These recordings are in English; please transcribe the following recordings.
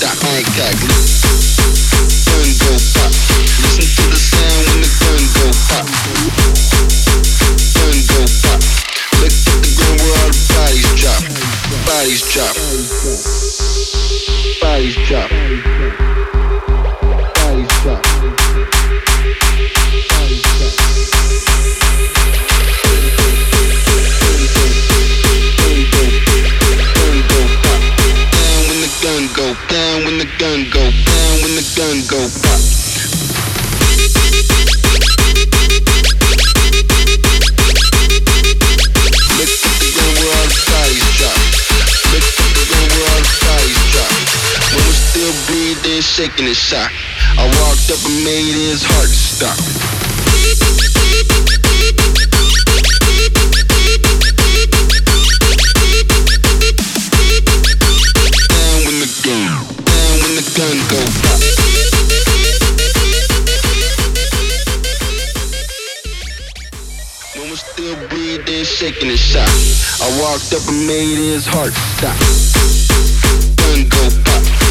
Stop, I ain't got glue. Done go pop. Bodies drop. Bodies drop. Down when the gun go, down when the gun go, down when the gun go, pop. shaking in shock. I walked up and made his heart stop. Down when the gun, down when the gun go pop. When we're still breathing, shaking his shot, I walked up and made his heart stop. Gun go pop.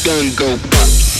gun go pop.